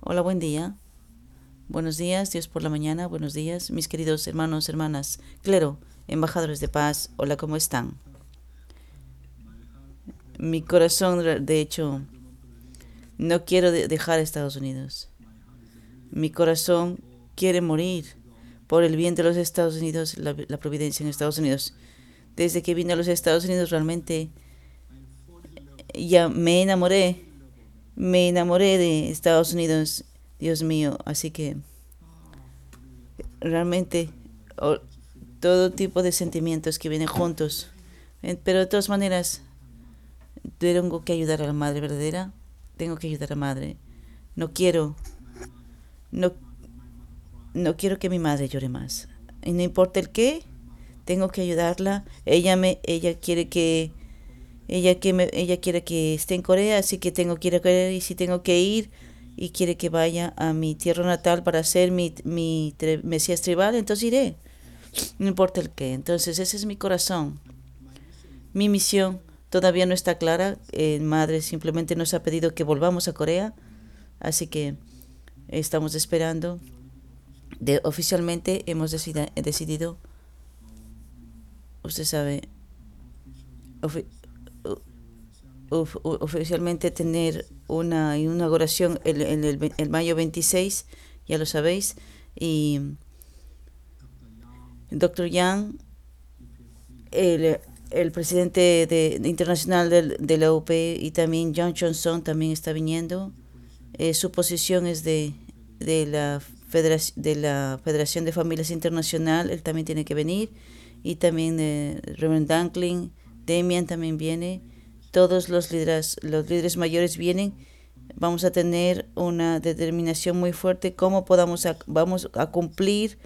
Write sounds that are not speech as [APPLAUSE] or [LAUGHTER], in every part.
Hola, buen día. Buenos días, Dios por la mañana. Buenos días, mis queridos hermanos, hermanas. Clero, embajadores de paz. Hola, ¿cómo están? Mi corazón, de hecho, no quiero dejar Estados Unidos. Mi corazón quiere morir por el bien de los Estados Unidos, la, la providencia en Estados Unidos. Desde que vine a los Estados Unidos realmente ya me enamoré, me enamoré de Estados Unidos, Dios mío, así que realmente todo tipo de sentimientos que vienen juntos, pero de todas maneras tengo que ayudar a la madre verdadera, tengo que ayudar a la madre, no quiero, no, no quiero que mi madre llore más, y no importa el qué, tengo que ayudarla, ella me, ella quiere que ella, que me, ella quiere que esté en Corea, así que tengo que ir a Corea y si tengo que ir y quiere que vaya a mi tierra natal para hacer mi, mi Mesías tribal, entonces iré. No importa el qué. Entonces ese es mi corazón. Mi misión todavía no está clara. Eh, madre simplemente nos ha pedido que volvamos a Corea. Así que estamos esperando. De, oficialmente hemos decidido, usted sabe, oficialmente tener una inauguración en el, el, mayo 26, ya lo sabéis, y el doctor Yang, el, el presidente de, internacional de, de, la UP y también John Johnson también está viniendo. Eh, su posición es de, de, la Federación, de la Federación de Familias Internacional, él también tiene que venir, y también de Reverend Dankling, Demian también viene todos los líderes, los líderes mayores vienen, vamos a tener una determinación muy fuerte cómo podamos vamos a cumplir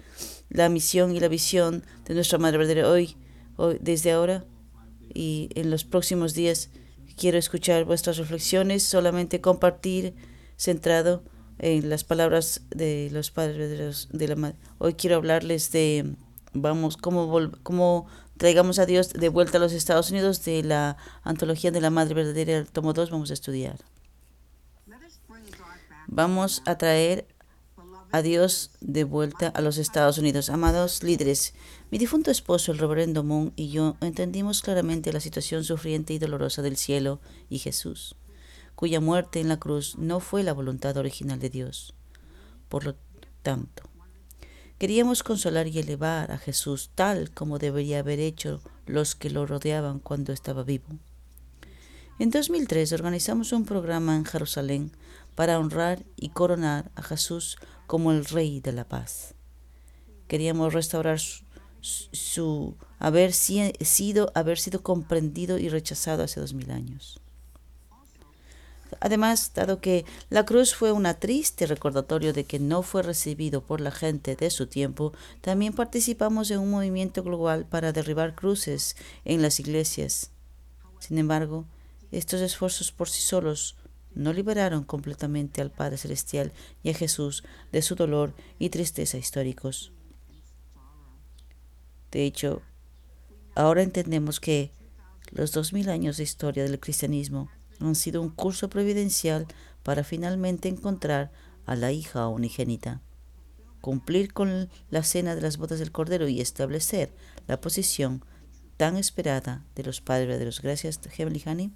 la misión y la visión de nuestra Madre Verdadera hoy, hoy, desde ahora y en los próximos días. Quiero escuchar vuestras reflexiones, solamente compartir centrado en las palabras de los padres de la madre. Hoy quiero hablarles de, vamos, cómo, cómo traigamos a Dios de vuelta a los Estados Unidos de la antología de la Madre Verdadera, el tomo 2, vamos a estudiar. Vamos a traer a Dios de vuelta a los Estados Unidos. Amados líderes, mi difunto esposo, el reverendo Moon, y yo entendimos claramente la situación sufriente y dolorosa del cielo y Jesús, cuya muerte en la cruz no fue la voluntad original de Dios. Por lo tanto, Queríamos consolar y elevar a Jesús tal como debería haber hecho los que lo rodeaban cuando estaba vivo. En 2003 organizamos un programa en Jerusalén para honrar y coronar a Jesús como el Rey de la Paz. Queríamos restaurar su, haber sido, haber sido comprendido y rechazado hace dos mil años. Además, dado que la cruz fue un triste recordatorio de que no fue recibido por la gente de su tiempo, también participamos en un movimiento global para derribar cruces en las iglesias. Sin embargo, estos esfuerzos por sí solos no liberaron completamente al Padre Celestial y a Jesús de su dolor y tristeza históricos. De hecho, ahora entendemos que los dos mil años de historia del cristianismo han sido un curso providencial para finalmente encontrar a la hija unigénita, cumplir con la cena de las bodas del Cordero y establecer la posición tan esperada de los padres verdaderos. Gracias, Heavenly.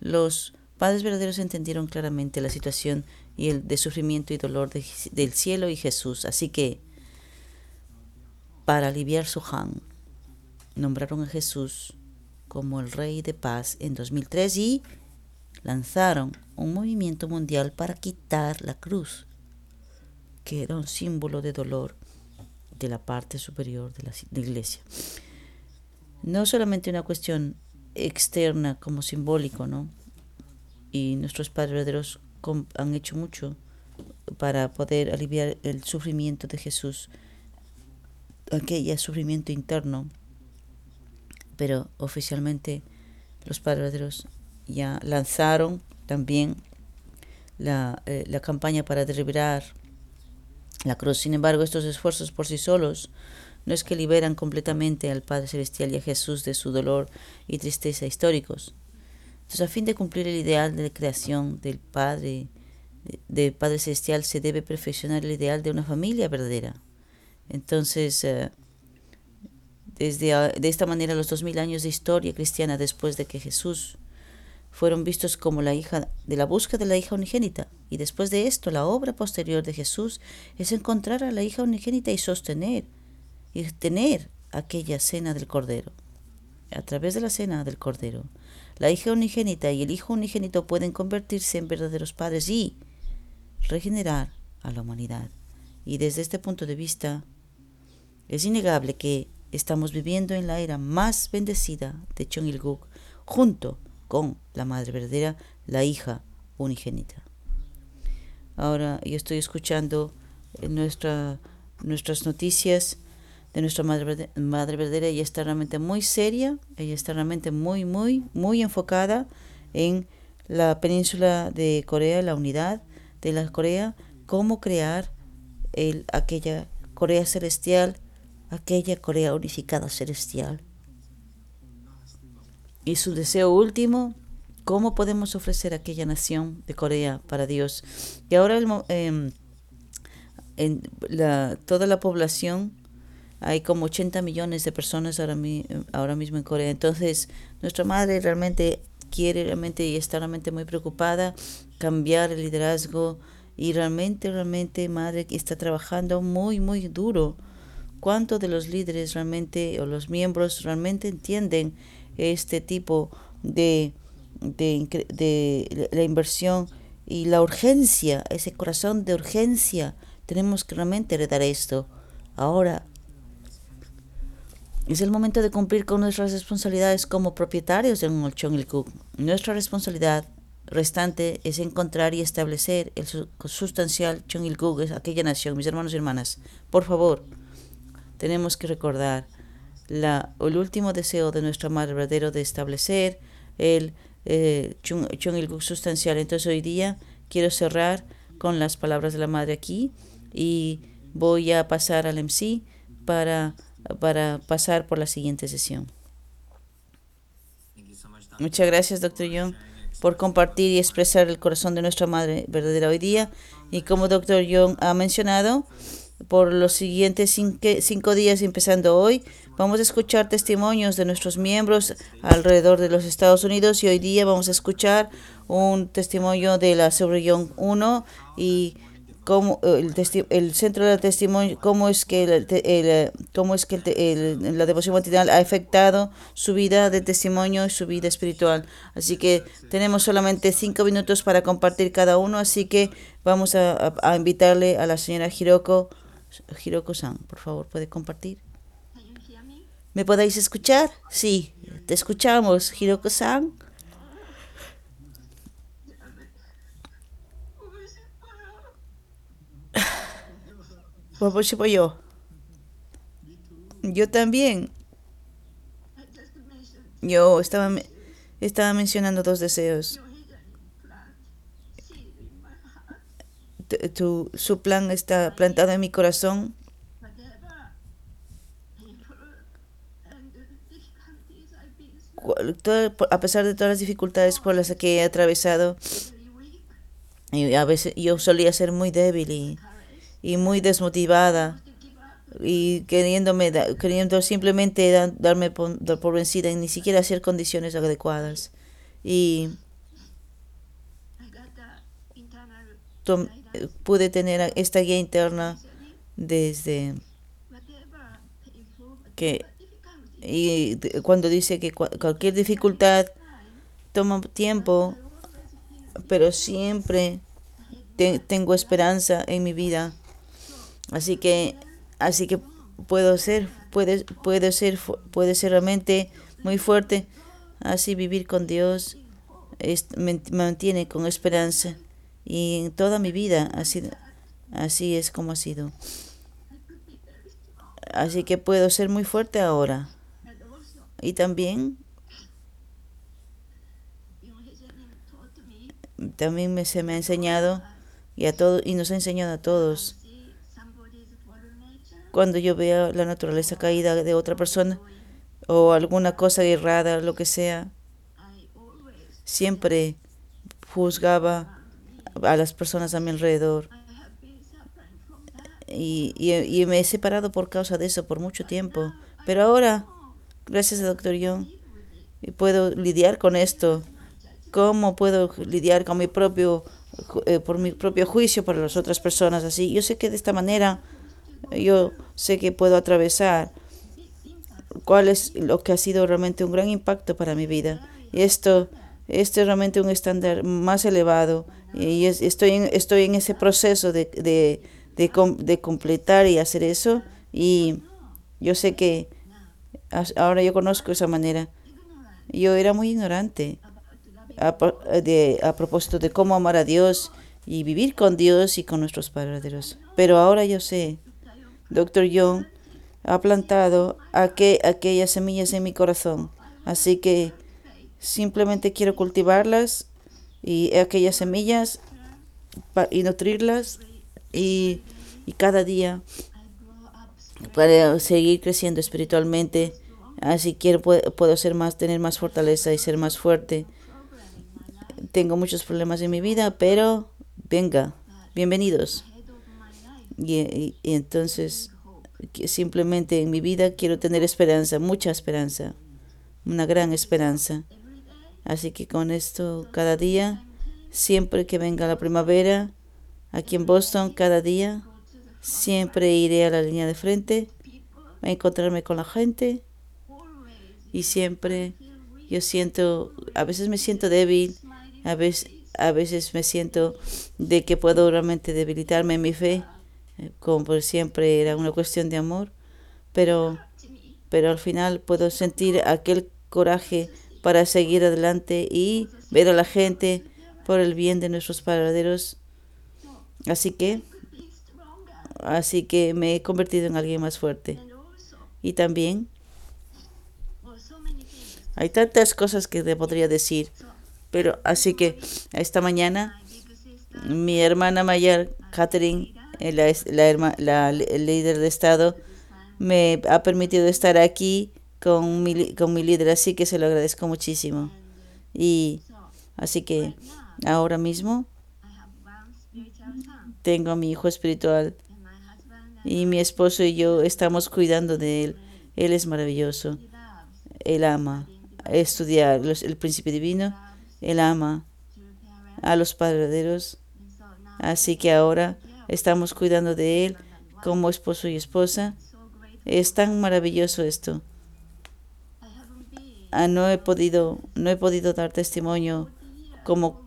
Los padres verdaderos entendieron claramente la situación y el de sufrimiento y dolor del cielo y Jesús. Así que, para aliviar su han, nombraron a Jesús como el Rey de Paz en 2003 y lanzaron un movimiento mundial para quitar la cruz, que era un símbolo de dolor de la parte superior de la, iglesia. No solamente una cuestión externa como simbólico, ¿no? Y nuestros padres han hecho mucho para poder aliviar el sufrimiento de Jesús, aquel sufrimiento interno pero oficialmente los padres ya lanzaron también la, eh, la campaña para derribar la cruz. Sin embargo, estos esfuerzos por sí solos no es que liberan completamente al Padre Celestial y a Jesús de su dolor y tristeza históricos. Entonces, a fin de cumplir el ideal de creación del Padre de Padre Celestial se debe perfeccionar el ideal de una familia verdadera. Entonces, uh, desde uh, de esta manera los dos mil años de historia cristiana después de que Jesús fueron vistos como la hija de la búsqueda de la hija unigénita. Y después de esto, la obra posterior de Jesús es encontrar a la hija unigénita y sostener y tener aquella cena del Cordero. A través de la cena del Cordero, la hija unigénita y el hijo unigénito pueden convertirse en verdaderos padres y regenerar a la humanidad. Y desde este punto de vista, es innegable que estamos viviendo en la era más bendecida de Chong-il-guk junto con la madre verdadera, la hija unigénita. Ahora yo estoy escuchando nuestra, nuestras noticias de nuestra madre, madre verdadera. Ella está realmente muy seria, ella está realmente muy, muy, muy enfocada en la península de Corea, la unidad de la Corea, cómo crear el, aquella Corea celestial, aquella Corea unificada celestial. Y su deseo último, ¿cómo podemos ofrecer aquella nación de Corea para Dios? Y ahora el, eh, en la, toda la población, hay como 80 millones de personas ahora, mi, ahora mismo en Corea. Entonces, nuestra madre realmente quiere realmente y está realmente muy preocupada cambiar el liderazgo y realmente, realmente, madre está trabajando muy, muy duro. ¿Cuántos de los líderes realmente o los miembros realmente entienden este tipo de, de, la inversión y la urgencia, ese corazón de urgencia. Tenemos que realmente heredar esto. Ahora es el momento de cumplir con nuestras responsabilidades como propietarios de un Cook. Nuestra responsabilidad restante es encontrar y establecer el sustancial es aquella nación, mis hermanos y hermanas. Por favor, tenemos que recordar la, el último deseo de nuestra madre verdadero de establecer el eh, Chung, sustancial. Entonces hoy día quiero cerrar con las palabras de la madre aquí y voy a pasar al MC para, para pasar por la siguiente sesión. Muchas gracias, doctor Young, por compartir y expresar el corazón de nuestra madre verdadera hoy día. Y como doctor Young ha mencionado, por los siguientes cinco días, empezando hoy, Vamos a escuchar testimonios de nuestros miembros alrededor de los Estados Unidos y hoy día vamos a escuchar un testimonio de la subregión 1 y cómo el, el, centro del testimonio, cómo es que, el, cómo es que la devoción matinal ha afectado su vida de testimonio y su vida espiritual. Así que tenemos solamente cinco minutos para compartir cada uno, así que vamos a, a invitarle a la señora Hiroko, Hiroko-san, por favor, puede compartir. ¿Me podéis escuchar? Sí, te escuchamos, Hiroko-san. [SIGHS] Vamos, yo. Yo también. Yo estaba, estaba mencionando dos deseos. Tu, su plan está plantado en mi corazón. A pesar de todas las dificultades por las que he atravesado, y a veces yo solía ser muy débil y, muy desmotivada y queriéndome queriendo simplemente darme por vencida y ni siquiera hacer condiciones adecuadas. Y pude tener esta guía interna desde que y cuando dice que cualquier dificultad toma tiempo, pero siempre tengo esperanza en mi vida. Así que, así que puedo ser, puede, puede ser, puede ser realmente muy fuerte. Así vivir con Dios me mantiene con esperanza. Y en toda mi vida así, así es como ha sido. Así que puedo ser muy fuerte ahora. Y también también me, se me ha enseñado y a todo y nos ha enseñado a todos cuando yo veo la naturaleza caída de otra persona o alguna cosa errada, lo que sea, siempre juzgaba a las personas a mi alrededor. Y, y, me he separado por causa de eso por mucho tiempo. Pero ahora, gracias a Doctor Young, puedo lidiar con esto. ¿Cómo puedo lidiar con mi propio, eh, por mi propio juicio para las otras personas así? Yo sé que de esta manera, yo sé que puedo atravesar cuál es lo que ha sido realmente un gran impacto para mi vida. Y esto es realmente un estándar más elevado. Y estoy, en, estoy en ese proceso de, de, de, completar y hacer eso. Y yo sé que ahora yo conozco esa manera. Yo era muy ignorante a, de, a propósito de cómo amar a Dios y vivir con Dios y con nuestros padres. Pero ahora yo sé, Doctor Young ha plantado aquellas semillas en mi corazón. Así que simplemente quiero cultivarlas y aquellas semillas y nutrirlas y, cada día para seguir creciendo espiritualmente. Así quiero puedo, ser más, tener más fortaleza y ser más fuerte. Tengo muchos problemas en mi vida, pero venga, bienvenidos. y entonces simplemente en mi vida quiero tener esperanza, mucha esperanza, una gran esperanza. Así que con esto cada día, siempre que venga la primavera, aquí en Boston, cada día, siempre iré a la línea de frente a encontrarme con la gente y siempre yo siento, a veces me siento débil, a veces, a veces me siento de que puedo realmente debilitarme en mi fe como por siempre era una cuestión de amor, pero, pero al final puedo sentir aquel coraje para seguir adelante y ver a la gente por el bien de nuestros paraderos. Así que, así que me he convertido en alguien más fuerte. Y también hay tantas cosas que te podría decir, pero así que esta mañana mi hermana mayor, Catherine, eh, la, la, líder de Estado, me ha permitido estar aquí con mi, con mi líder, así que se lo agradezco muchísimo. Y así que ahora mismo tengo a mi hijo espiritual y mi esposo y yo estamos cuidando de él. Él es maravilloso. Él ama estudiar el principio divino. Él ama a los padres Así que ahora estamos cuidando de él como esposo y esposa. Es tan maravilloso esto. Ah, no he podido, no he podido dar testimonio como,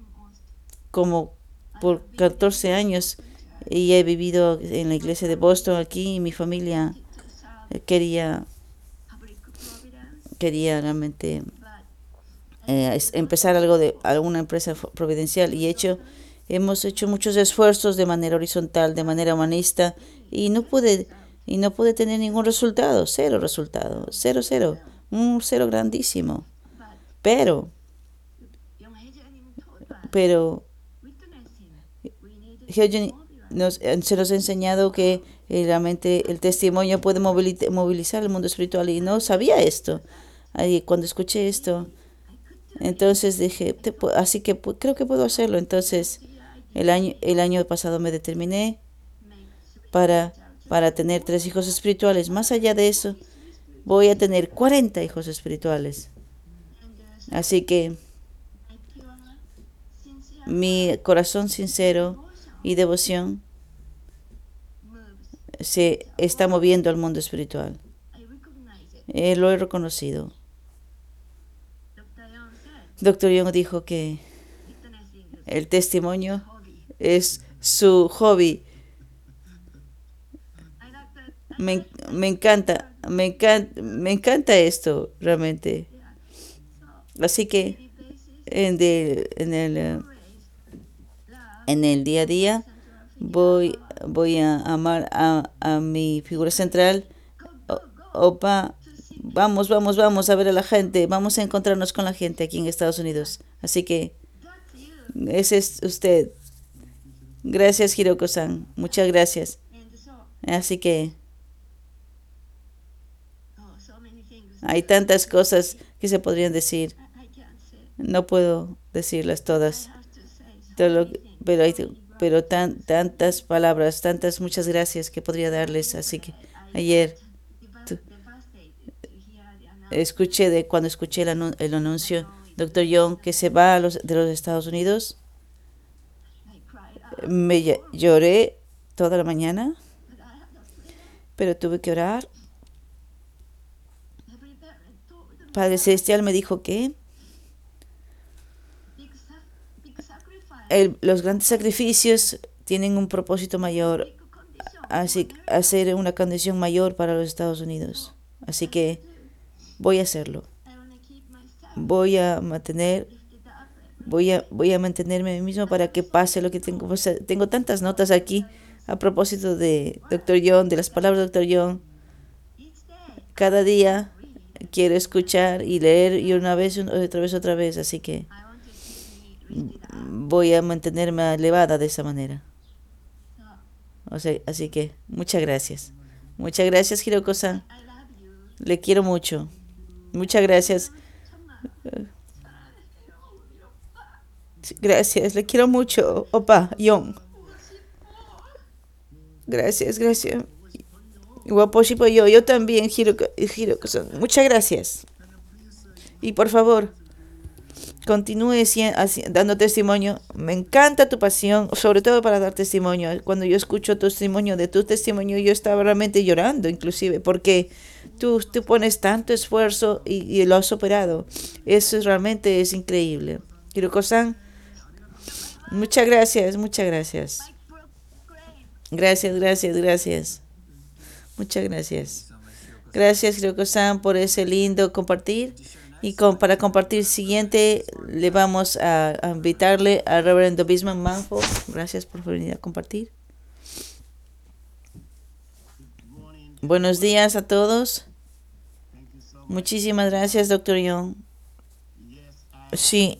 como por 14 años. Y he vivido en la iglesia de Boston aquí y mi familia quería quería realmente eh, empezar algo de alguna empresa providencial. Y he hecho Hemos hecho muchos esfuerzos de manera horizontal, de manera humanista, y no puede, y no puede tener ningún resultado, cero resultado, cero, cero, un cero grandísimo. Pero, pero, nos, se nos ha enseñado que eh, realmente el testimonio puede movilizar el mundo espiritual y no sabía esto. Ahí, cuando escuché esto, entonces dije, así que creo que puedo hacerlo. Entonces, el año, el año pasado me determiné para, para tener tres hijos espirituales. Más allá de eso, voy a tener 40 hijos espirituales. Así que mi corazón sincero y devoción se está moviendo al mundo espiritual. Eh, lo he reconocido. Doctor Young dijo que el testimonio es su hobby. Me, encanta, me encanta, me encanta esto realmente. Así que en, en, el, en el día a día voy, voy a amar a, a mi figura central. Opa, vamos, vamos, vamos a ver a la gente, vamos a encontrarnos con la gente aquí en Estados Unidos. Así que ese es usted. Gracias, Hiroko-san. Muchas gracias. Así que hay tantas cosas que se podrían decir. No puedo decirlas todas. pero hay pero tan, tantas palabras, tantas muchas gracias que podría darles. Así que ayer escuché de cuando escuché el, anuncio, doctor Young, que se va a los, de los Estados Unidos, me lloré toda la mañana, pero tuve que orar. Padre Celestial me dijo que los grandes sacrificios tienen un propósito mayor, así hacer una condición mayor para los Estados Unidos. Así que voy a hacerlo. Voy a mantener voy a voy a mantenerme a mí mismo para que pase lo que tengo. tengo tantas notas aquí a propósito de Dr. John, de las palabras de Dr. John. Cada día quiero escuchar y leer y una vez, otra vez, otra vez, así que voy a mantenerme elevada de esa manera. O sea, así que muchas gracias. Muchas gracias, Hiroko-san. Le quiero mucho. Muchas gracias. Gracias, le quiero mucho, opa, Yon. Gracias, gracias. Guapo yo, yo también, Hiroko-san. Muchas gracias. Y por favor, continúe dando testimonio. Me encanta tu pasión, sobre todo para dar testimonio. Cuando yo escucho tu testimonio, de tu testimonio, yo estaba realmente llorando, inclusive, porque tú, tú pones tanto esfuerzo y, lo has superado. Eso realmente es increíble. Hiroko-san, muchas gracias, muchas gracias. Gracias, gracias, gracias. Muchas gracias. Gracias, Hiroko-san, por ese lindo compartir. Y con, para compartir siguiente, le vamos a, invitarle al reverendo Bisman Manfo. Gracias por venir a compartir. Buenos días a todos. Muchísimas gracias, doctor Young. Sí,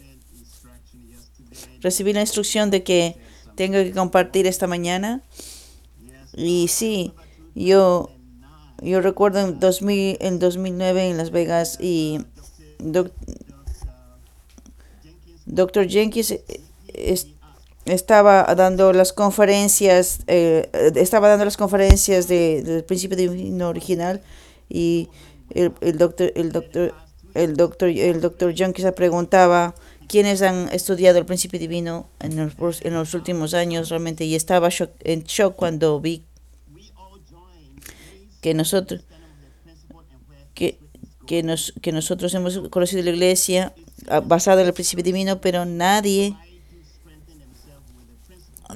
recibí la instrucción de que tengo que compartir esta mañana. Y sí, yo, yo recuerdo en, 2000, en 2009 en Las Vegas y Doctor Jenkins eh, estaba dando las conferencias, eh, estaba dando las conferencias de, del principio divino original y el, el doctor, el doctor, el doctor, el doctor Jenkins preguntaba quiénes han estudiado el principio divino en los, en los últimos años realmente y estaba en shock cuando vi que nosotros que que, nos, que nosotros hemos conocido la iglesia ah, basada en el principio divino, pero nadie,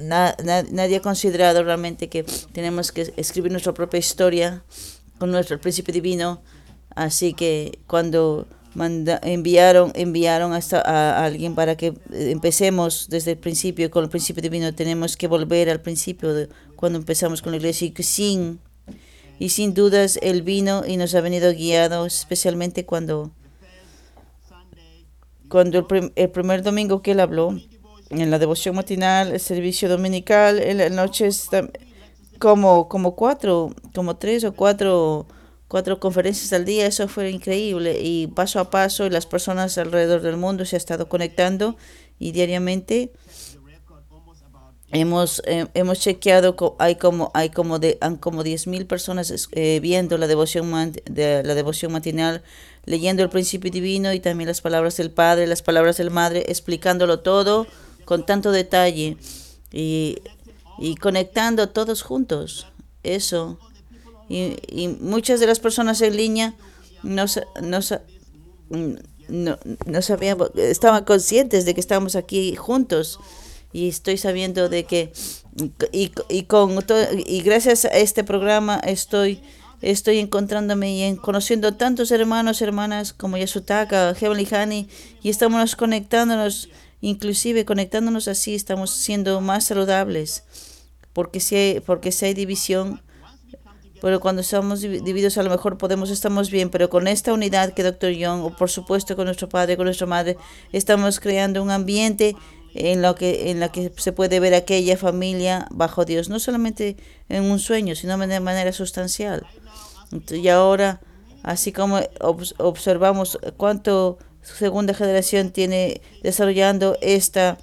nadie ha considerado realmente que tenemos que escribir nuestra propia historia con nuestro principio divino. Así que cuando manda, enviaron, enviaron hasta a alguien para que empecemos desde el principio con el principio divino, tenemos que volver al principio de cuando empezamos con la iglesia y sin y sin dudas Él vino y nos ha venido guiado, especialmente cuando, cuando el, primer domingo que Él habló, en la devoción matinal, el servicio dominical, en las noches, como, como cuatro, como tres o cuatro, cuatro conferencias al día, eso fue increíble. Y paso a paso, las personas alrededor del mundo se han estado conectando y diariamente Hemos, eh, hemos chequeado, hay como, hay como, de, han como 10.000 personas eh, viendo la devoción, de, la devoción matinal, leyendo el principio divino y también las palabras del Padre, las palabras del Madre, explicándolo todo con tanto detalle y, y conectando todos juntos. Eso. Y, y, muchas de las personas en línea no, no, no, no sabían, estaban conscientes de que estábamos aquí juntos y estoy sabiendo de que y, y con y gracias a este programa estoy estoy encontrándome y en, conociendo tantos hermanos hermanas como Yasutaka, Heavenly Honey y estamos conectándonos inclusive conectándonos así estamos siendo más saludables porque si hay, porque si hay división pero cuando estamos divididos a lo mejor podemos estamos bien, pero con esta unidad que Dr. Young, o por supuesto con nuestro padre, con nuestra madre, estamos creando un ambiente en lo que en la que se puede ver aquella familia bajo Dios, no solamente en un sueño, sino de manera sustancial. Y ahora, así como observamos cuánto segunda generación tiene desarrollando esta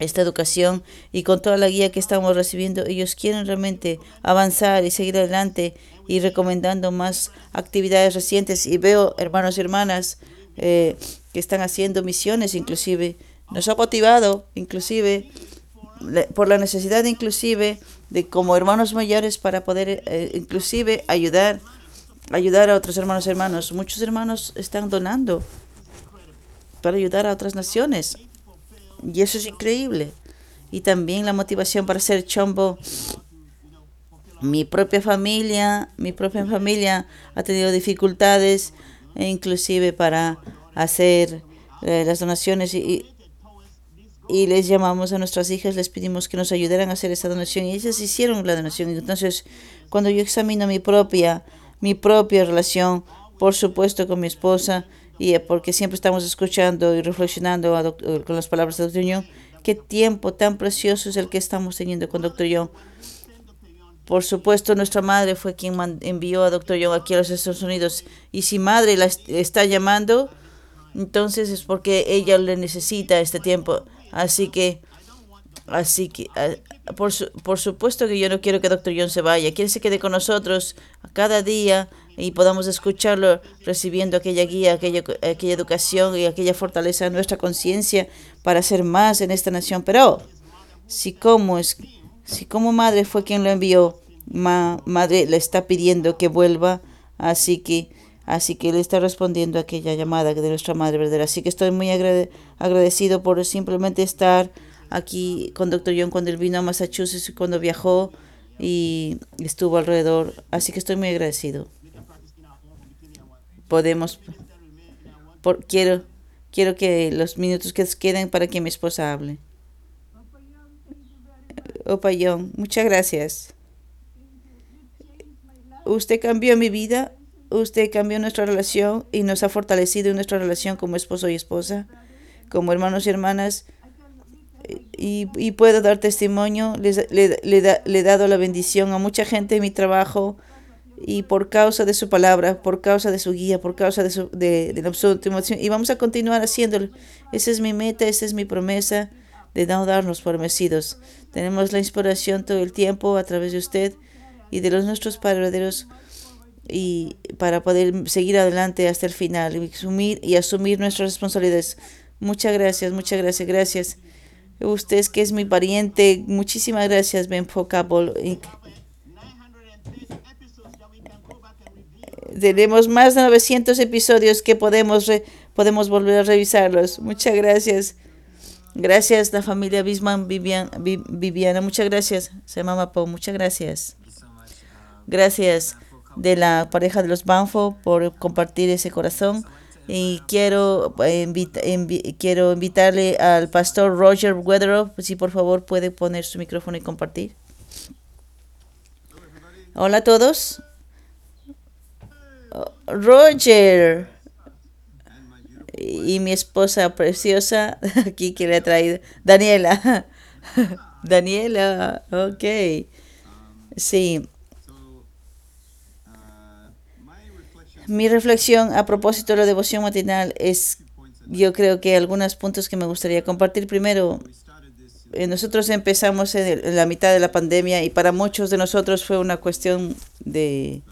esta educación y con toda la guía que estamos recibiendo, ellos quieren realmente avanzar y seguir adelante y recomendando más actividades recientes. Y veo hermanos y hermanas eh, que están haciendo misiones, inclusive. Nos ha motivado, inclusive, por la necesidad, inclusive, de como hermanos mayores para poder, eh, inclusive, ayudar, ayudar a otros hermanos hermanos. Muchos hermanos están donando para ayudar a otras naciones. Y eso es increíble. Y también la motivación para ser chombo. Mi propia familia, mi propia familia ha tenido dificultades, e inclusive para hacer eh, las donaciones y les llamamos a nuestras hijas, les pedimos que nos ayudaran a hacer esa donación y ellas hicieron la donación. Entonces, cuando yo examino mi propia, mi propia relación, por supuesto con mi esposa, y porque siempre estamos escuchando y reflexionando con las palabras de Dr. Young, qué tiempo tan precioso es el que estamos teniendo con Dr. Young. Por supuesto, nuestra madre fue quien envió a Dr. Young aquí a los Estados Unidos. Y si madre la está llamando, entonces es porque ella le necesita este tiempo. Así que, así que, por, por supuesto que yo no quiero que Dr. John se vaya. Quiere se quede con nosotros cada día y podamos escucharlo recibiendo aquella guía, aquella, aquella educación y aquella fortaleza en nuestra conciencia para hacer más en esta nación. Pero si como es, si como madre fue quien lo envió, madre le está pidiendo que vuelva, así que así que le está respondiendo a aquella llamada de nuestra madre verdadera. Así que estoy muy agradecido por simplemente estar aquí con Dr. John cuando él vino a Massachusetts y cuando viajó y estuvo alrededor. Así que estoy muy agradecido podemos por, quiero quiero que los minutos que queden para que mi esposa hable. Opayón, muchas gracias. Usted cambió mi vida, usted cambió nuestra relación y nos ha fortalecido en nuestra relación como esposo y esposa, como hermanos y hermanas. Y, puedo dar testimonio, le, le, le, he dado la bendición a mucha gente en mi trabajo, y por causa de su palabra, por causa de su guía, por causa de, su, de, de la motivación. Y vamos a continuar haciéndolo. Esa es mi meta, esa es mi promesa de no darnos por vencidos. Tenemos la inspiración todo el tiempo a través de usted y de los nuestros padres y para poder seguir adelante hasta el final y asumir, y asumir nuestras responsabilidades. Muchas gracias, muchas gracias, gracias. Usted que es mi pariente. Muchísimas gracias, Ben Focable. Tenemos más de 900 episodios que podemos, podemos volver a revisarlos. Muchas gracias. Gracias, la familia Bisman Viviana. Muchas gracias. Se llama Mapo. Muchas gracias. Gracias de la pareja de los Banfo por compartir ese corazón. Y quiero, quiero invitarle al pastor Roger Weatheroff, si por favor puede poner su micrófono y compartir. Hola a todos. Roger y mi esposa preciosa [LAUGHS] aquí que le ha traído Daniela [LAUGHS] Daniela ok sí mi reflexión a propósito de la devoción matinal es yo creo que algunos puntos que me gustaría compartir. Primero eh, nosotros empezamos en la mitad de la pandemia y para muchos de nosotros fue una cuestión de,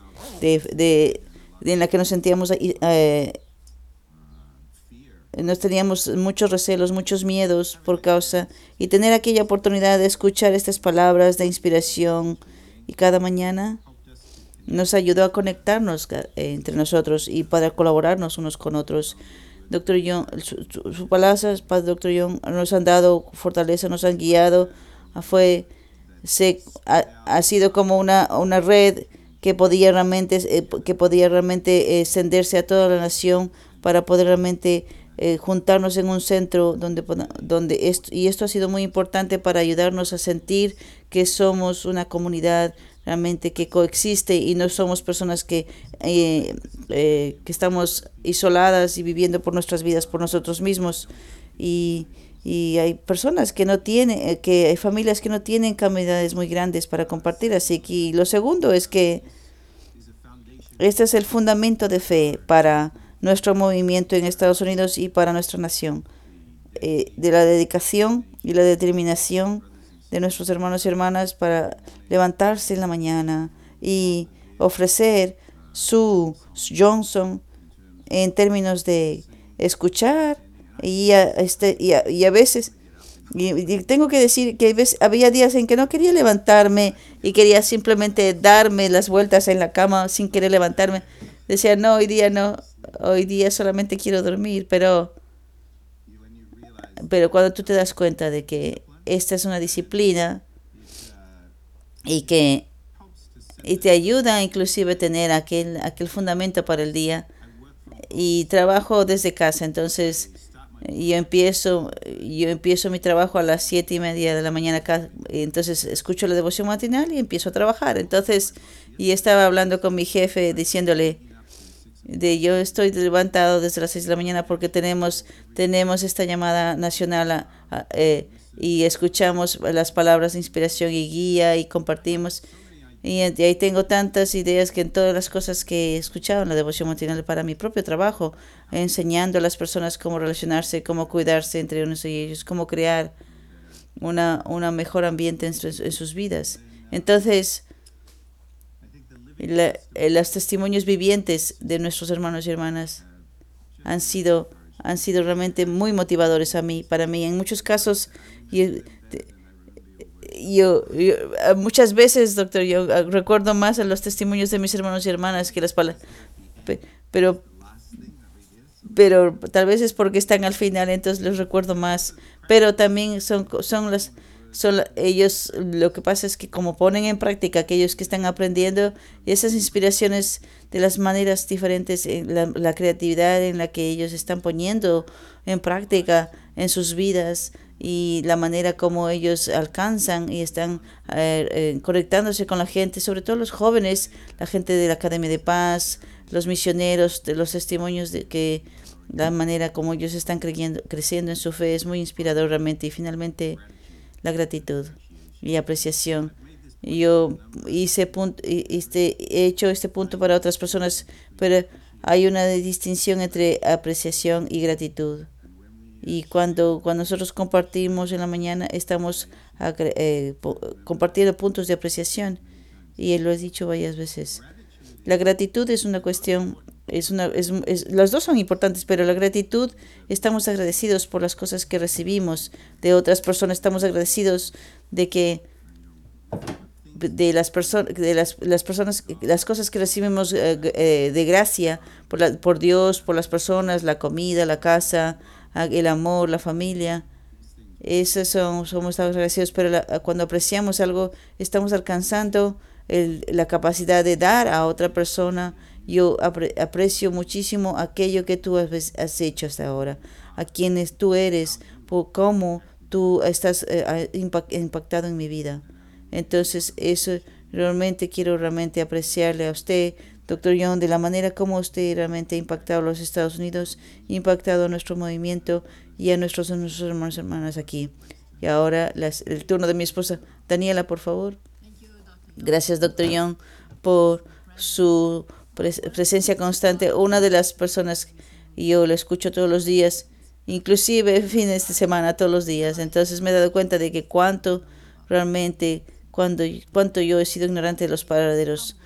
de en la que nos sentíamos, eh, nos teníamos muchos recelos, muchos miedos por causa, y tener aquella oportunidad de escuchar estas palabras de inspiración y cada mañana nos ayudó a conectarnos eh, entre nosotros y para colaborarnos unos con otros. Doctor Young, sus palabras, Padre Doctor Young, nos han dado fortaleza, nos han guiado, fue, se, ha, ha sido como una, una red que podía realmente, eh, que podía realmente extenderse a toda la nación para poder realmente eh, juntarnos en un centro donde, donde esto, y esto ha sido muy importante para ayudarnos a sentir que somos una comunidad realmente que coexiste y no somos personas que, eh, que estamos isoladas y viviendo por nuestras vidas por nosotros mismos y, y hay personas que no tienen, que hay familias que no tienen comunidades muy grandes para compartir. Así que lo segundo es que este es el fundamento de fe para nuestro movimiento en Estados Unidos y para nuestra nación. Eh, de la dedicación y la determinación de nuestros hermanos y hermanas para levantarse en la mañana y ofrecer su Johnson en términos de escuchar y a, este, y a, veces y, tengo que decir que había días en que no quería levantarme y quería simplemente darme las vueltas en la cama sin querer levantarme. Decía, no, hoy día no, hoy día solamente quiero dormir, pero, pero cuando tú te das cuenta de que esta es una disciplina y que y te ayuda inclusive a tener aquel, aquel fundamento para el día. Y trabajo desde casa, entonces yo empiezo, yo empiezo mi trabajo a las siete y media de la mañana, entonces escucho la devoción matinal y empiezo a trabajar. Entonces, y estaba hablando con mi jefe diciéndole, de yo estoy levantado desde las seis de la mañana porque tenemos, tenemos esta llamada nacional eh, y escuchamos las palabras de inspiración y guía y compartimos. Y, ahí tengo tantas ideas que en todas las cosas que he escuchado en la devoción matinal para mi propio trabajo, enseñando a las personas cómo relacionarse, cómo cuidarse entre unos y ellos, cómo crear una, una mejor ambiente en, sus vidas. Entonces, eh, los testimonios vivientes de nuestros hermanos y hermanas han sido, han sido realmente muy motivadores a mí, para mí. En muchos casos, yo, muchas veces, doctor, yo ah, recuerdo más los testimonios de mis hermanos y hermanas que las palabras, pero, pero tal vez es porque están al final, entonces los recuerdo más, pero también son, son las, son ellos, lo que pasa es que como ponen en práctica aquellos que están aprendiendo, esas inspiraciones de las maneras diferentes, la, la creatividad en la que ellos están poniendo en práctica en sus vidas, y la manera como ellos alcanzan y están eh, eh, conectándose con la gente, sobre todo los jóvenes, la gente de la Academia de Paz, los misioneros, de los testimonios de que la manera como ellos están creyendo, creciendo en su fe es muy inspirador realmente y finalmente la gratitud y apreciación. Yo hice punto, este, he hecho este punto para otras personas, pero hay una distinción entre apreciación y gratitud. Y cuando, cuando nosotros compartimos en la mañana, estamos eh, compartiendo puntos de apreciación. Y él lo ha dicho varias veces. La gratitud es una cuestión, es una, es, es, las dos son importantes, pero la gratitud, estamos agradecidos por las cosas que recibimos de otras personas, estamos agradecidos de que de las personas de las, las personas las cosas que recibimos eh, eh, de gracia por, la, por Dios por las personas la comida la casa el amor, la familia. Esos son, somos agradecidos, pero cuando apreciamos algo, estamos alcanzando el, la capacidad de dar a otra persona. Yo aprecio muchísimo aquello que tú has, hecho hasta ahora, a quienes tú eres, por cómo tú estás eh, impactado en mi vida. Entonces, eso realmente quiero realmente apreciarle a usted Doctor Young, de la manera como usted realmente ha impactado a los Estados Unidos, impactado a nuestro movimiento y a nuestros, nuestros hermanos y hermanas aquí. Y ahora el turno de mi esposa. Daniela, por favor. Gracias, doctor Young, por su presencia constante. Una de las personas, y yo lo escucho todos los días, inclusive [LAUGHS] fines de semana, todos los días. Entonces me he dado cuenta de que cuánto realmente, cuando, cuánto yo he sido ignorante de los paraderos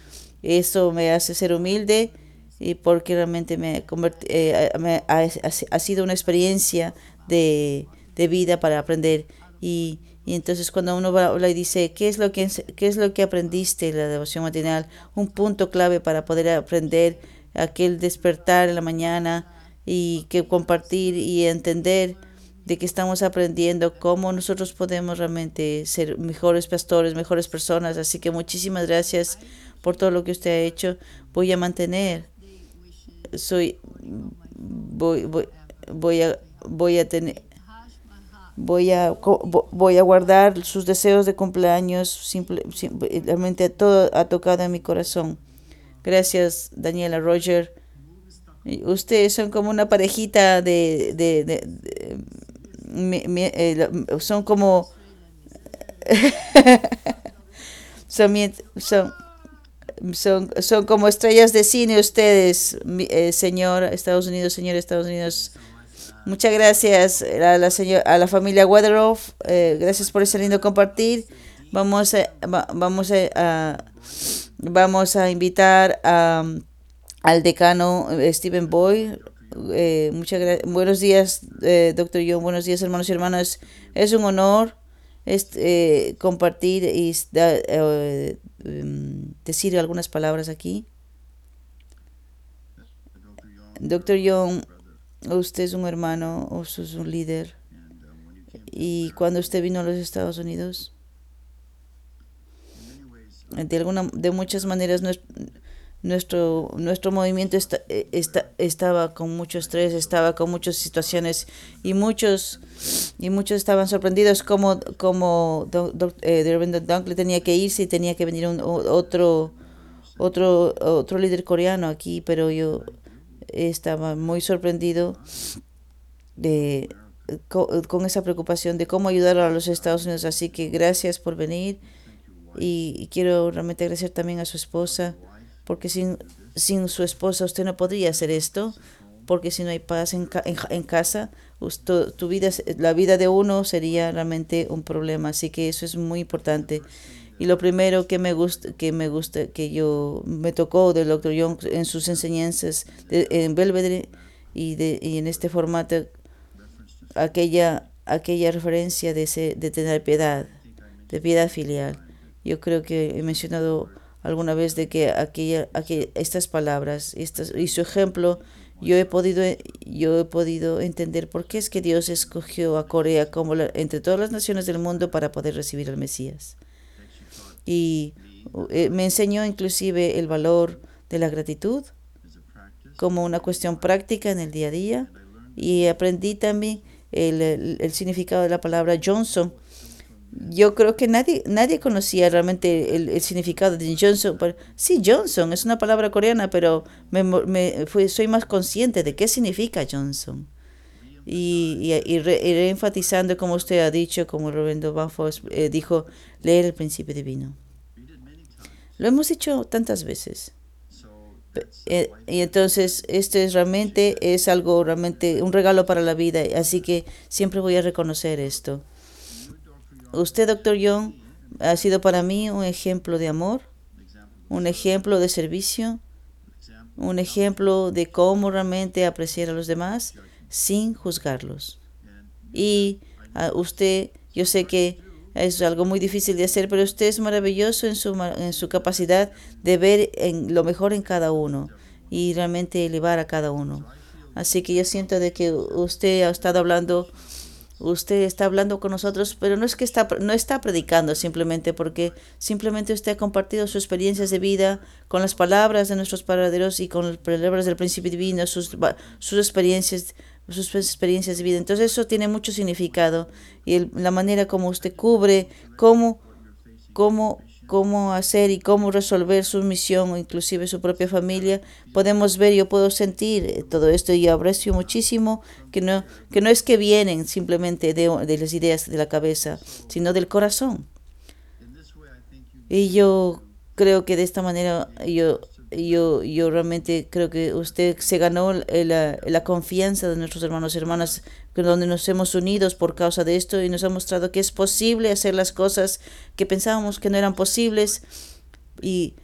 eso me hace ser humilde y porque realmente me, eh, ha, ha, sido una experiencia de, de vida para aprender. Y, y, entonces cuando uno habla y dice, ¿qué es, lo que, ¿qué es lo que aprendiste en la devoción matinal? Un punto clave para poder aprender aquel despertar en la mañana y que compartir y entender de que estamos aprendiendo cómo nosotros podemos realmente ser mejores pastores, mejores personas. Así que muchísimas gracias por todo lo que usted ha hecho. Voy a mantener, soy, voy, voy, voy a, voy a tener, voy a, voy a guardar sus deseos de cumpleaños. simplemente todo ha tocado en mi corazón. Gracias, Daniela Roger. Ustedes son como una parejita de, de, de, eh, son como [LAUGHS] son, son son, son como estrellas de cine ustedes, eh, señor Estados Unidos, señor Estados Unidos. Muchas gracias a la, señor, a la familia Weatheroff. Eh, gracias por ese lindo compartir. Vamos a, va- vamos a, vamos a invitar a, al decano eh, Stephen Boy. Eh, muchas buenos días, eh, doctor John. Buenos días, hermanos y hermanas. Es un honor este, eh, compartir y eh, em, decir algunas palabras aquí. Doctor Young, usted es un hermano, usted es un líder. Y cuando usted vino a los Estados Unidos, de alguna, de muchas maneras nues- nuestro nuestro movimiento esta- eh, esta- estaba con mucho estrés, estaba con muchas situaciones y muchos y muchos estaban sorprendidos como como eh, Dunkley tenía que irse y tenía que venir un, o- otro otro otro líder coreano aquí, pero yo estaba muy sorprendido de co- con esa preocupación de cómo ayudar a los Estados Unidos. Así que gracias por venir y, quiero realmente agradecer también a su esposa, porque sin, sin su esposa usted no podría hacer esto, porque si no hay paz en, en, casa, us- tu, vida, la vida de uno sería realmente un problema. Así que eso es muy importante. Y lo primero que me gusta, que me gusta, que yo me tocó del Dr. Young en sus enseñanzas en Belvedere y, de, y en este formato, aquella, aquella referencia de, ese, de tener piedad, de piedad filial. Yo creo que he mencionado alguna vez de que aquella, aquella, estas palabras estas, y su ejemplo, yo he podido yo he podido entender por qué es que Dios escogió a Corea como la, entre todas las naciones del mundo para poder recibir al Mesías. Y eh, me enseñó inclusive el valor de la gratitud como una cuestión práctica en el día a día y aprendí también el, el, significado de la palabra Johnson. Yo creo que nadie nadie conocía realmente el, el significado de Johnson. Sí, Johnson es una palabra coreana, pero me, me fui, soy más consciente de qué significa Johnson. Y, y, re, y reenfatizando, como usted ha dicho, como Roberto Banfos eh, dijo, leer el principio divino. Lo hemos dicho tantas veces. Eh, y entonces este es realmente es algo realmente un regalo para la vida así que siempre voy a reconocer esto usted doctor Young ha sido para mí un ejemplo de amor un ejemplo de servicio un ejemplo de cómo realmente apreciar a los demás sin juzgarlos y uh, usted yo sé que es algo muy difícil de hacer, pero usted es maravilloso en su, en su capacidad de ver en lo mejor en cada uno y realmente elevar a cada uno. Así que yo siento de que usted ha estado hablando, usted está hablando con nosotros, pero no es que está, no está predicando simplemente porque simplemente usted ha compartido sus experiencias de vida con las palabras de nuestros paraderos y con las palabras del principio divino, sus, sus experiencias sus experiencias de vida. Entonces eso tiene mucho significado y la manera como usted cubre, cómo, cómo, cómo hacer y cómo resolver su misión o inclusive su propia familia, podemos ver, yo puedo sentir todo esto y aprecio muchísimo que no, que no es que vienen simplemente de, de las ideas de la cabeza, sino del corazón. Y yo creo que de esta manera yo yo, yo realmente creo que usted se ganó la, la, confianza de nuestros hermanos y hermanas, donde nos hemos unido por causa de esto y nos ha mostrado que es posible hacer las cosas que pensábamos que no eran posibles y,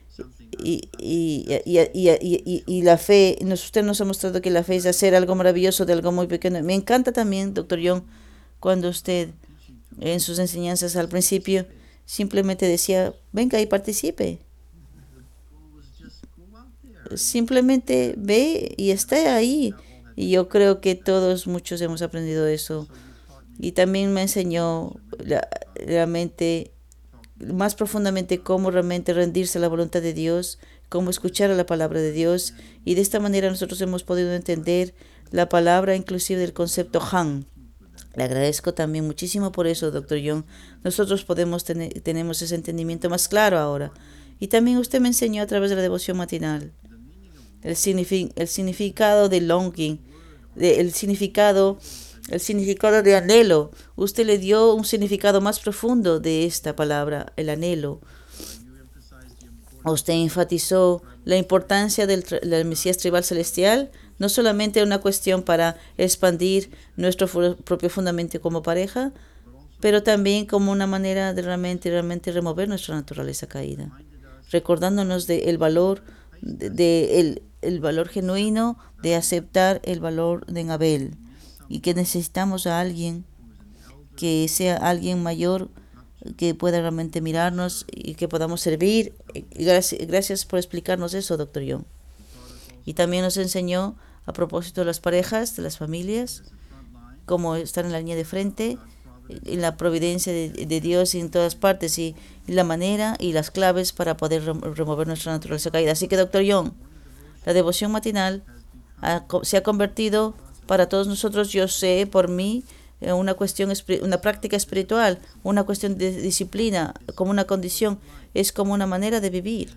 y, y, y, y la fe, nos, usted nos ha mostrado que la fe es hacer algo maravilloso de algo muy pequeño. Me encanta también, doctor Young, cuando usted en sus enseñanzas al principio simplemente decía, venga y participe simplemente ve y está ahí. Y yo creo que todos, muchos hemos aprendido eso. Y también me enseñó la, realmente, más profundamente, cómo realmente rendirse a la voluntad de Dios, cómo escuchar a la palabra de Dios. Y de esta manera nosotros hemos podido entender la palabra inclusive del concepto Han. Le agradezco también muchísimo por eso, doctor Young. Nosotros podemos tener, tenemos ese entendimiento más claro ahora. Y también usted me enseñó a través de la devoción matinal el, signific el significado de longing, de, el significado el significado de anhelo. Usted le dio un significado más profundo de esta palabra, el anhelo. Usted enfatizó la importancia del, del Mesías tribal celestial. no solamente una cuestión para expandir nuestro propio fundamento como pareja, pero también como una manera de realmente, realmente remover nuestra naturaleza caída, recordándonos del valor, de, el, el, valor genuino de aceptar el valor de Abel y que necesitamos a alguien que sea alguien mayor que pueda realmente mirarnos y que podamos servir. Gracias, por explicarnos eso, doctor Young. Y también nos enseñó a propósito de las parejas, de las familias, cómo estar en la línea de frente en la providencia de, de Dios en todas partes y, la manera y las claves para poder remover nuestra naturaleza caída. Así que, doctor Young, la devoción matinal se ha convertido para todos nosotros, yo sé por mí, en una cuestión, una práctica espiritual, una cuestión de disciplina, como una condición, es como una manera de vivir.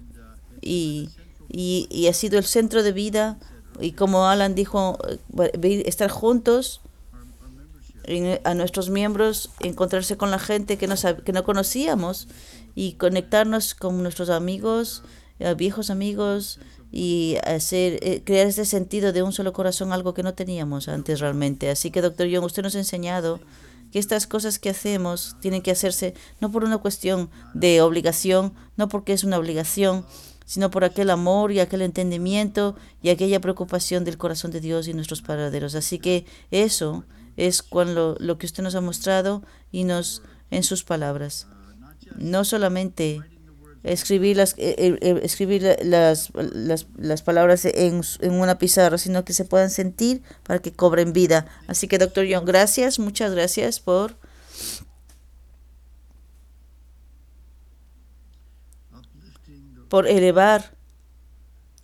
Y, y, ha sido el centro de vida. Y como Alan dijo, eh, estar juntos a nuestros miembros, encontrarse con la gente que no, que no conocíamos y conectarnos con nuestros amigos, eh, viejos amigos y hacer eh, crear ese sentido de un solo corazón, algo que no teníamos antes realmente. Así que, doctor Young, usted nos ha enseñado que estas cosas que hacemos tienen que hacerse no por una cuestión de obligación, no porque es una obligación, sino por aquel amor y aquel entendimiento y aquella preocupación del corazón de Dios y nuestros paraderos. Así que eso es cuando lo que usted nos ha mostrado y nos en sus palabras. No solamente escribir las, eh, eh, eh, escribir las, las, las palabras en, en, una pizarra, sino que se puedan sentir para que cobren vida. Así que, doctor John, gracias, muchas gracias por... por elevar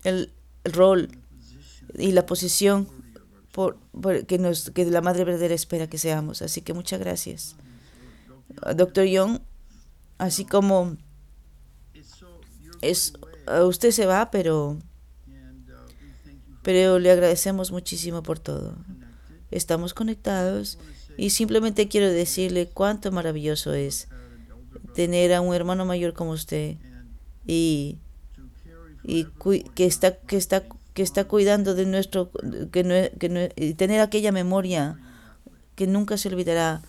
el, el rol y la posición por, que, nos, que la Madre Verdadera espera que seamos. Así que muchas gracias. Doctor Young, así como es, usted se va, pero, pero le agradecemos muchísimo por todo. Estamos conectados y simplemente quiero decirle cuánto maravilloso es tener a un hermano mayor como usted y, y que está que está que está cuidando de nuestro, que no, que y tener aquella memoria que nunca se olvidará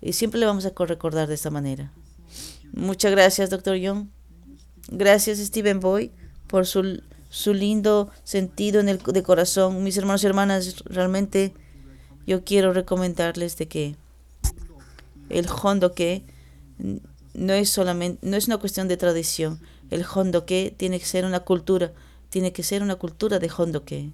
y siempre le vamos a recordar de esta manera. Muchas gracias, doctor Young. Gracias, Stephen Boy, por su, su lindo sentido en el de corazón. Mis hermanos y hermanas, realmente yo quiero recomendarles de que el hondo que no es solamente no es una cuestión de tradición. El hondo que tiene que ser una cultura tiene que ser una cultura de Hondoke.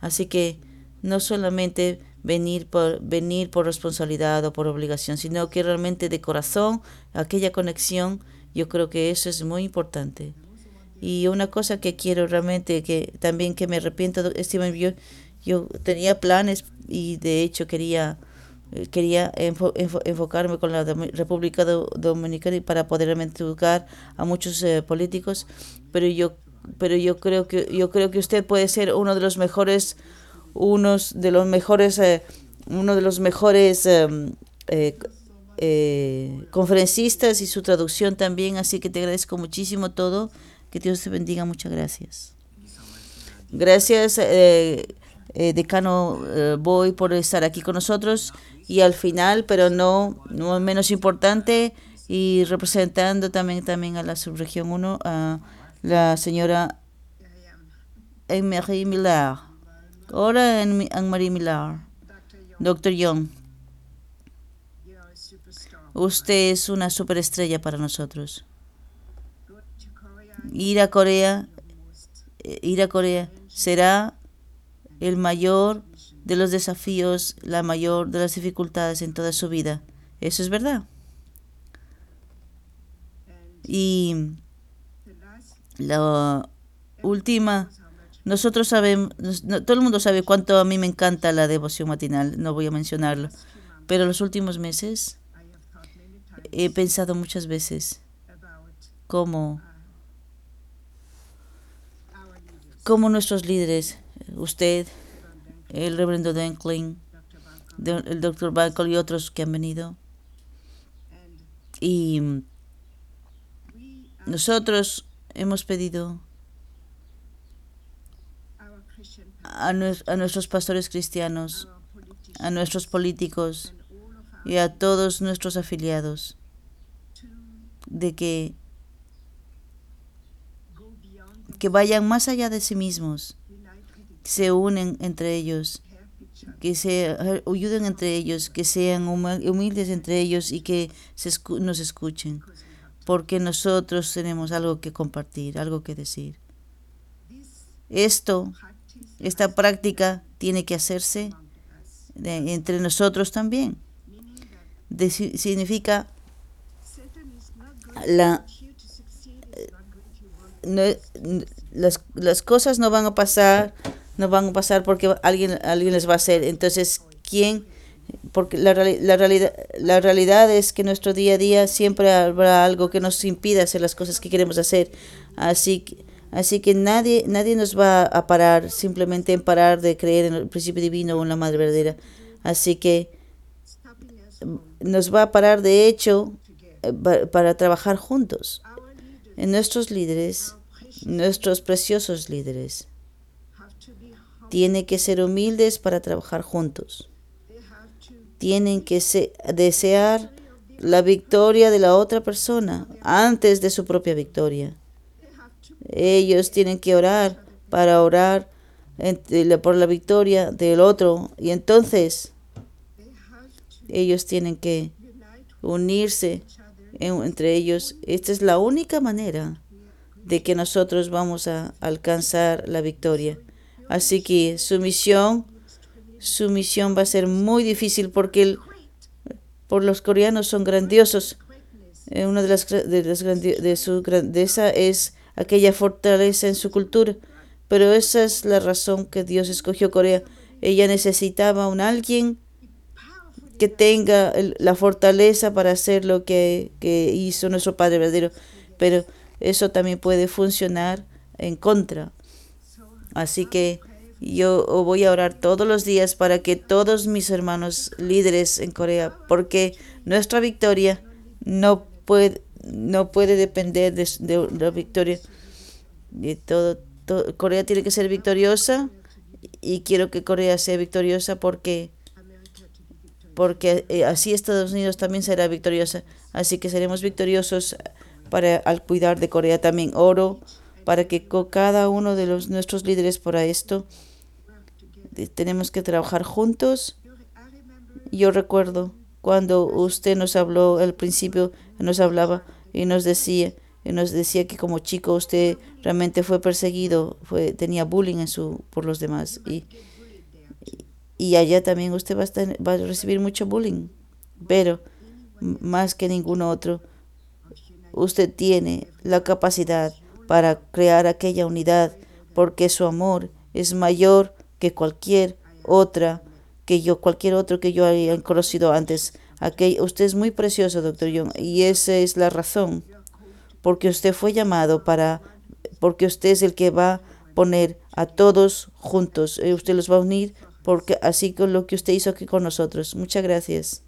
Así que no solamente venir por, venir por responsabilidad o por obligación, sino que realmente de corazón, aquella conexión, yo creo que eso es muy importante. Y una cosa que quiero realmente, que también que me arrepiento, Steven, yo, tenía planes y de hecho quería eh, quería enfocarme con la República Dominicana para poder educar a muchos eh, políticos, pero yo pero yo creo que yo creo que usted puede ser uno de los mejores unos de los mejores eh, uno de los mejores em, eh, conferencistas y su traducción también así que te agradezco muchísimo todo que Dios te bendiga muchas gracias gracias decano Boy por estar aquí con nosotros y al final pero no no menos importante y representando también también a la subregión 1 a la señora Anne-Marie Miller. Hola, Anne-Marie Miller. Doctor Young. Usted es una superestrella para nosotros. Ir a Corea, eh, ir a Corea será el mayor de los desafíos, la mayor de las dificultades en toda su vida. Eso es verdad. Y la última, nosotros sabemos, todo el mundo sabe cuánto a mí me encanta la devoción matinal, no voy a mencionarlo, pero los últimos meses he pensado muchas veces cómo, cómo nuestros líderes, usted, el reverendo Denkling, el doctor Michael y otros que han venido, y nosotros hemos pedido a, a nuestros pastores cristianos, a nuestros políticos y a todos nuestros afiliados de que, que vayan más allá de sí mismos, se unen entre ellos, que se ayuden entre ellos, que sean humildes entre ellos y que se nos escuchen, porque nosotros tenemos algo que compartir, algo que decir. Esto, esta práctica tiene que hacerse entre nosotros también. significa la, las, las cosas no van a pasar, no van a pasar porque alguien, alguien les va a hacer. Entonces, ¿quién? Porque la, la, realidad, la realidad es que nuestro día a día siempre habrá algo que nos impida hacer las cosas que queremos hacer. Así que, así que nadie, nadie nos va a parar simplemente en parar de creer en el principio divino o en la madre verdadera. Así que nos va a parar de hecho para trabajar juntos. Nuestros líderes, nuestros preciosos líderes, tienen que ser humildes para trabajar juntos. Tienen que desear la victoria de la otra persona antes de su propia victoria. Ellos tienen que orar para orar por la victoria del otro y entonces ellos tienen que unirse entre ellos. Esta es la única manera de que nosotros vamos a alcanzar la victoria. Así que su misión, su misión va a ser muy difícil porque por los coreanos son grandiosos. Eh, una de las, de, las de su grandeza es aquella fortaleza en su cultura. Pero esa es la razón que Dios escogió Corea. Ella necesitaba un alguien que tenga la fortaleza para hacer lo que, hizo nuestro Padre verdadero, pero eso también puede funcionar en contra. Así que yo voy a orar todos los días para que todos mis hermanos líderes en Corea, porque nuestra victoria no puede, no puede depender de, la victoria. De todo, Corea tiene que ser victoriosa y quiero que Corea sea victoriosa porque porque eh, así Estados Unidos también será victoriosa. Así que seremos victoriosos para al cuidar de Corea también. Oro para que cada uno de los nuestros líderes para esto tenemos que trabajar juntos. Yo recuerdo cuando usted nos habló al principio, nos hablaba y nos decía, y nos decía que como chico usted realmente fue perseguido, fue tenía bullying en su por los demás y y allá también usted va a, estar, va a recibir mucho bullying. Pero más que ningún otro, usted tiene la capacidad para crear aquella unidad porque su amor es mayor que cualquier otra que yo, cualquier otro que yo haya conocido antes. Aquel, usted es muy precioso, doctor Young, y esa es la razón, porque usted fue llamado para, porque usted es el que va a poner a todos juntos, eh, usted los va a unir porque así con lo que usted hizo aquí con nosotros. Muchas gracias.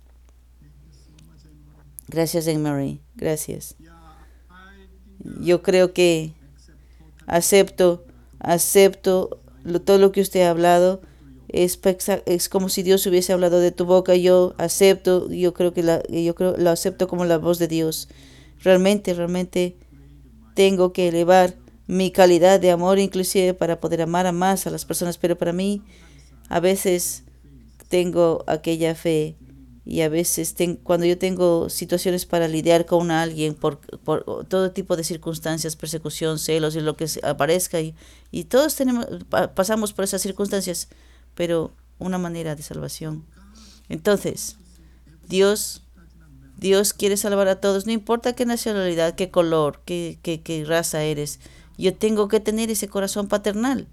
Gracias, Anne Gracias. Yo creo que acepto, acepto todo lo que usted ha hablado. Es, es como si Dios hubiese hablado de tu boca. Yo acepto, yo creo que la, yo creo, lo acepto como la voz de Dios. Realmente, realmente tengo que elevar mi calidad de amor, inclusive para poder amar a más a las personas. Pero para mí, a veces tengo aquella fe y a veces cuando yo tengo situaciones para lidiar con alguien por, por, todo tipo de circunstancias, persecución, celos y lo que aparezca y, y todos tenemos pasamos por esas circunstancias, pero una manera de salvación. Entonces, Dios Dios quiere salvar a todos, no importa qué nacionalidad, qué color, qué, qué, qué raza eres. Yo tengo que tener ese corazón paternal,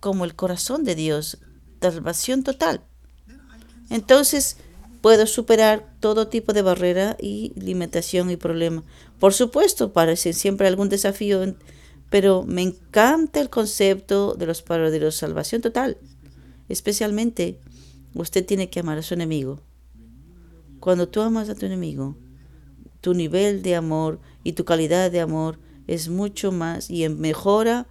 como el corazón de Dios, salvación total. Entonces puedo superar todo tipo de barrera y limitación y problema. Por supuesto, parece siempre algún desafío, pero me encanta el concepto de los paraderos salvación total. Especialmente, usted tiene que amar a su enemigo. Cuando tú amas a tu enemigo, tu nivel de amor y tu calidad de amor es mucho más y mejora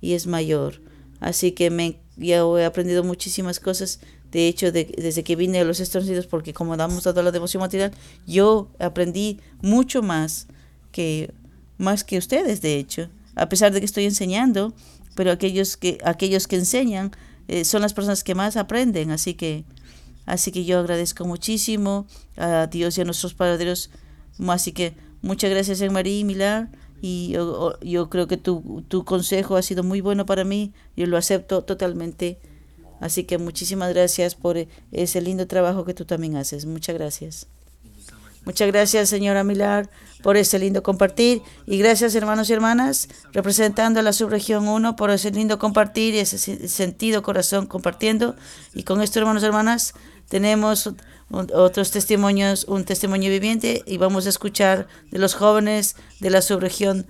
y es mayor. Así que me ya he aprendido muchísimas cosas. De hecho, de, desde que vine a los Estados Unidos, porque como damos toda la devoción material, yo aprendí mucho más que más que ustedes, de hecho, a pesar de que estoy enseñando, pero aquellos que aquellos que enseñan eh, son las personas que más aprenden, así que así que yo agradezco muchísimo a Dios y a nuestros padres, así que muchas gracias en María y Milar y yo, yo creo que tu, tu consejo ha sido muy bueno para mí, yo lo acepto totalmente. Así que muchísimas gracias por ese lindo trabajo que tú también haces. Muchas gracias. Muchas gracias, señora Milar, por ese lindo compartir. Y gracias, hermanos y hermanas, representando a la subregión 1, por ese lindo compartir y ese sentido corazón compartiendo. Y con esto, hermanos y hermanas, tenemos otros testimonios, un testimonio viviente y vamos a escuchar de los jóvenes de la subregión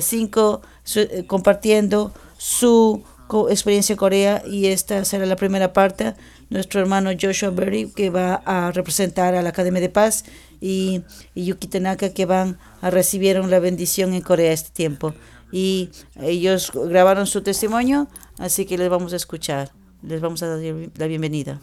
5 eh, eh, compartiendo su experiencia en Corea y esta será la primera parte. Nuestro hermano Joshua Berry que va a representar a la Academia de Paz y, y que van a recibir la bendición en Corea este tiempo. Y ellos grabaron su testimonio, así que les vamos a escuchar. Les vamos a dar la bienvenida.